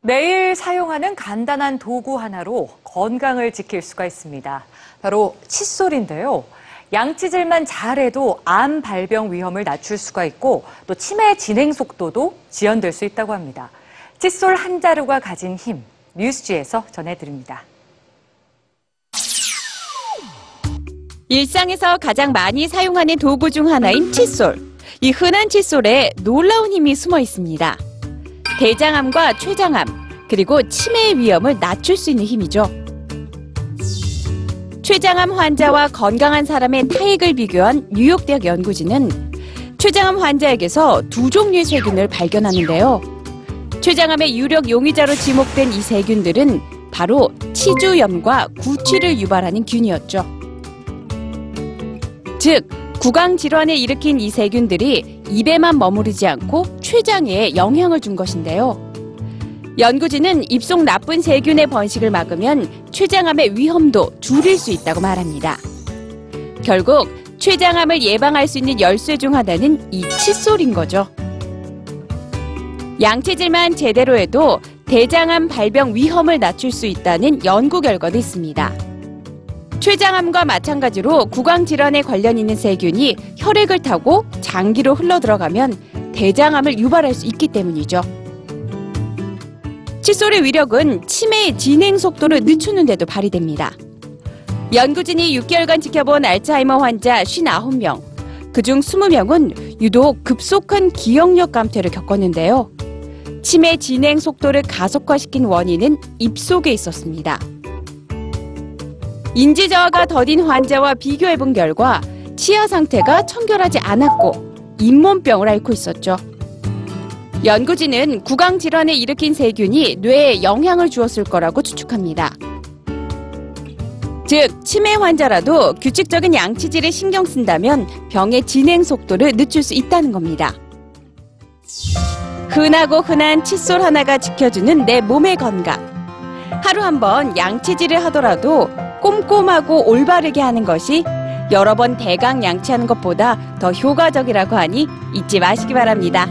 매일 사용하는 간단한 도구 하나로 건강을 지킬 수가 있습니다. 바로 칫솔인데요. 양치질만 잘해도 암 발병 위험을 낮출 수가 있고 또 치매 진행 속도도 지연될 수 있다고 합니다. 칫솔 한 자루가 가진 힘, 뉴스지에서 전해드립니다. 일상에서 가장 많이 사용하는 도구 중 하나인 칫솔. 이 흔한 칫솔에 놀라운 힘이 숨어 있습니다. 대장암과 췌장암, 그리고 치매의 위험을 낮출 수 있는 힘이죠. 췌장암 환자와 건강한 사람의 타액을 비교한 뉴욕대학 연구진은 췌장암 환자에게서 두 종류의 세균을 발견하는데요. 췌장암의 유력 용의자로 지목된 이 세균들은 바로 치주염과 구취를 유발하는 균이었죠. 즉, 구강 질환을 일으킨 이 세균들이 입에만 머무르지 않고 췌장에 영향을 준 것인데요. 연구진은 입속 나쁜 세균의 번식을 막으면 췌장암의 위험도 줄일 수 있다고 말합니다. 결국 췌장암을 예방할 수 있는 열쇠 중 하나는 이 칫솔인 거죠. 양치질만 제대로 해도 대장암 발병 위험을 낮출 수 있다는 연구 결과도 있습니다. 췌장암과 마찬가지로 구강 질환에 관련 있는 세균이 혈액을 타고 장기로 흘러 들어가면 대장암을 유발할 수 있기 때문이죠. 칫솔의 위력은 치매의 진행 속도를 늦추는 데도 발휘됩니다. 연구진이 6개월간 지켜본 알츠하이머 환자 59명, 그중 20명은 유독 급속한 기억력 감퇴를 겪었는데요. 치매 진행 속도를 가속화시킨 원인은 입속에 있었습니다. 인지 저하가 더딘 환자와 비교해본 결과 치아 상태가 청결하지 않았고 잇몸병을 앓고 있었죠. 연구진은 구강 질환을 일으킨 세균이 뇌에 영향을 주었을 거라고 추측합니다. 즉, 치매 환자라도 규칙적인 양치질에 신경 쓴다면 병의 진행 속도를 늦출 수 있다는 겁니다. 흔하고 흔한 칫솔 하나가 지켜주는 내 몸의 건강. 하루 한 번 양치질을 하더라도 꼼꼼하고 올바르게 하는 것이 여러 번 대강 양치하는 것보다 더 효과적이라고 하니 잊지 마시기 바랍니다.